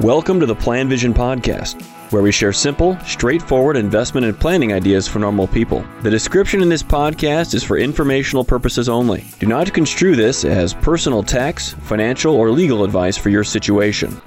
Welcome to the PlanVision Podcast, where we share simple, straightforward investment and planning ideas for normal people. The description in this podcast is for informational purposes only. Do not construe this as personal tax, financial, or legal advice for your situation.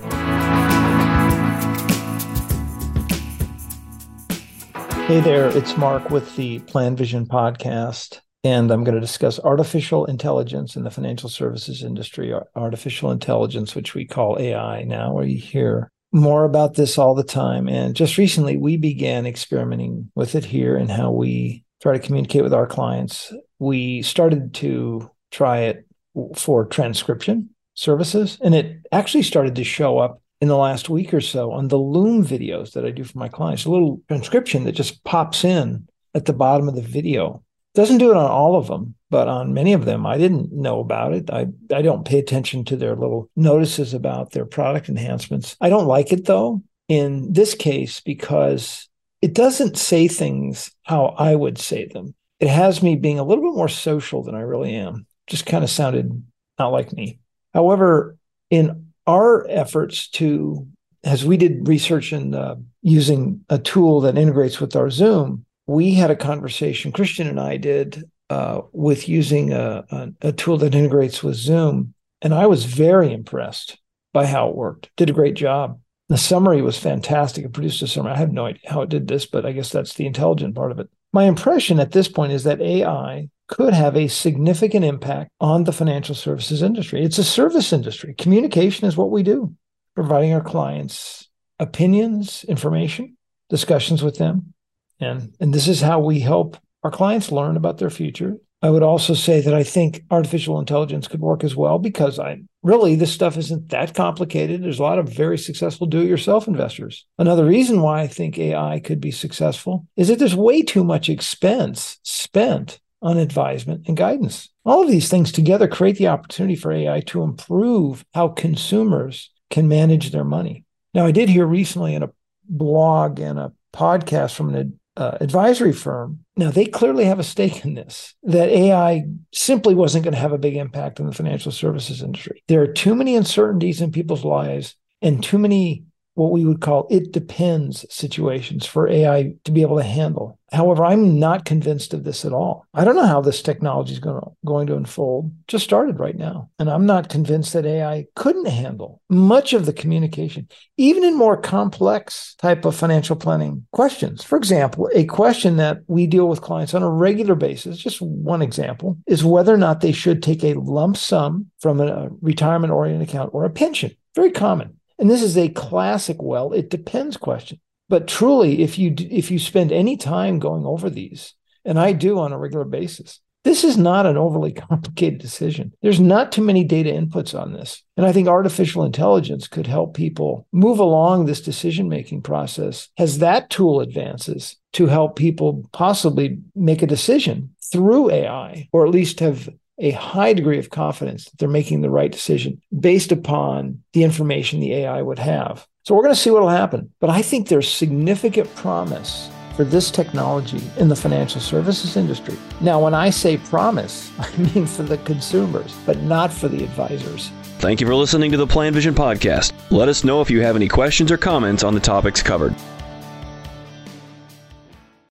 Hey there, it's Mark with the PlanVision Podcast and I'm going to discuss artificial intelligence in the financial services industry, artificial intelligence, which we call AI now, you hear more about this all the time. And just recently, we began experimenting with it here and how we try to communicate with our clients. We started to try it for transcription services, and it actually started to show up in the last week or so on the Loom videos that I do for my clients, a little transcription that just pops in at the bottom of the video doesn't do it on all of them, but on many of them, I didn't know about it. I, I don't pay attention to their little notices about their product enhancements. I don't like it though, in this case, because it doesn't say things how I would say them. It has me being a little bit more social than I really am. Just kind of sounded not like me. However, in our efforts to, as we did research in uh, using a tool that integrates with our Zoom, we had a conversation, Christian and I did, uh, with using a, a, a, tool that integrates with Zoom. And I was very impressed by how it worked. Did a great job. The summary was fantastic. It produced a summary. I have no idea how it did this, but I guess that's the intelligent part of it. My impression at this point is that AI could have a significant impact on the financial services industry. It's a service industry. Communication is what we do, providing our clients opinions, information, discussions with them, and, and this is how we help our clients learn about their future. I would also say that I think artificial intelligence could work as well because I really this stuff isn't that complicated. There's a lot of very successful do-it-yourself investors. Another reason why I think AI could be successful is that there's way too much expense spent on advisement and guidance. All of these things together create the opportunity for AI to improve how consumers can manage their money. Now, I did hear recently in a blog and a podcast from an uh, advisory firm. Now, they clearly have a stake in this, that AI simply wasn't going to have a big impact on the financial services industry. There are too many uncertainties in people's lives and too many what we would call it depends situations for AI to be able to handle. However, I'm not convinced of this at all. I don't know how this technology is going to, going to unfold. Just started right now. And I'm not convinced that AI couldn't handle much of the communication, even in more complex type of financial planning questions. For example, a question that we deal with clients on a regular basis, just one example, is whether or not they should take a lump sum from a retirement oriented account or a pension. Very common. And this is a classic well, it depends question. But truly, if you if you spend any time going over these, and I do on a regular basis, this is not an overly complicated decision. There's not too many data inputs on this. And I think artificial intelligence could help people move along this decision making process as that tool advances to help people possibly make a decision through AI, or at least have a high degree of confidence that they're making the right decision based upon the information the AI would have. So we're going to see what will happen. But I think there's significant promise for this technology in the financial services industry. Now, when I say promise, I mean for the consumers, but not for the advisors. Thank you for listening to the PlanVision podcast. Let us know if you have any questions or comments on the topics covered.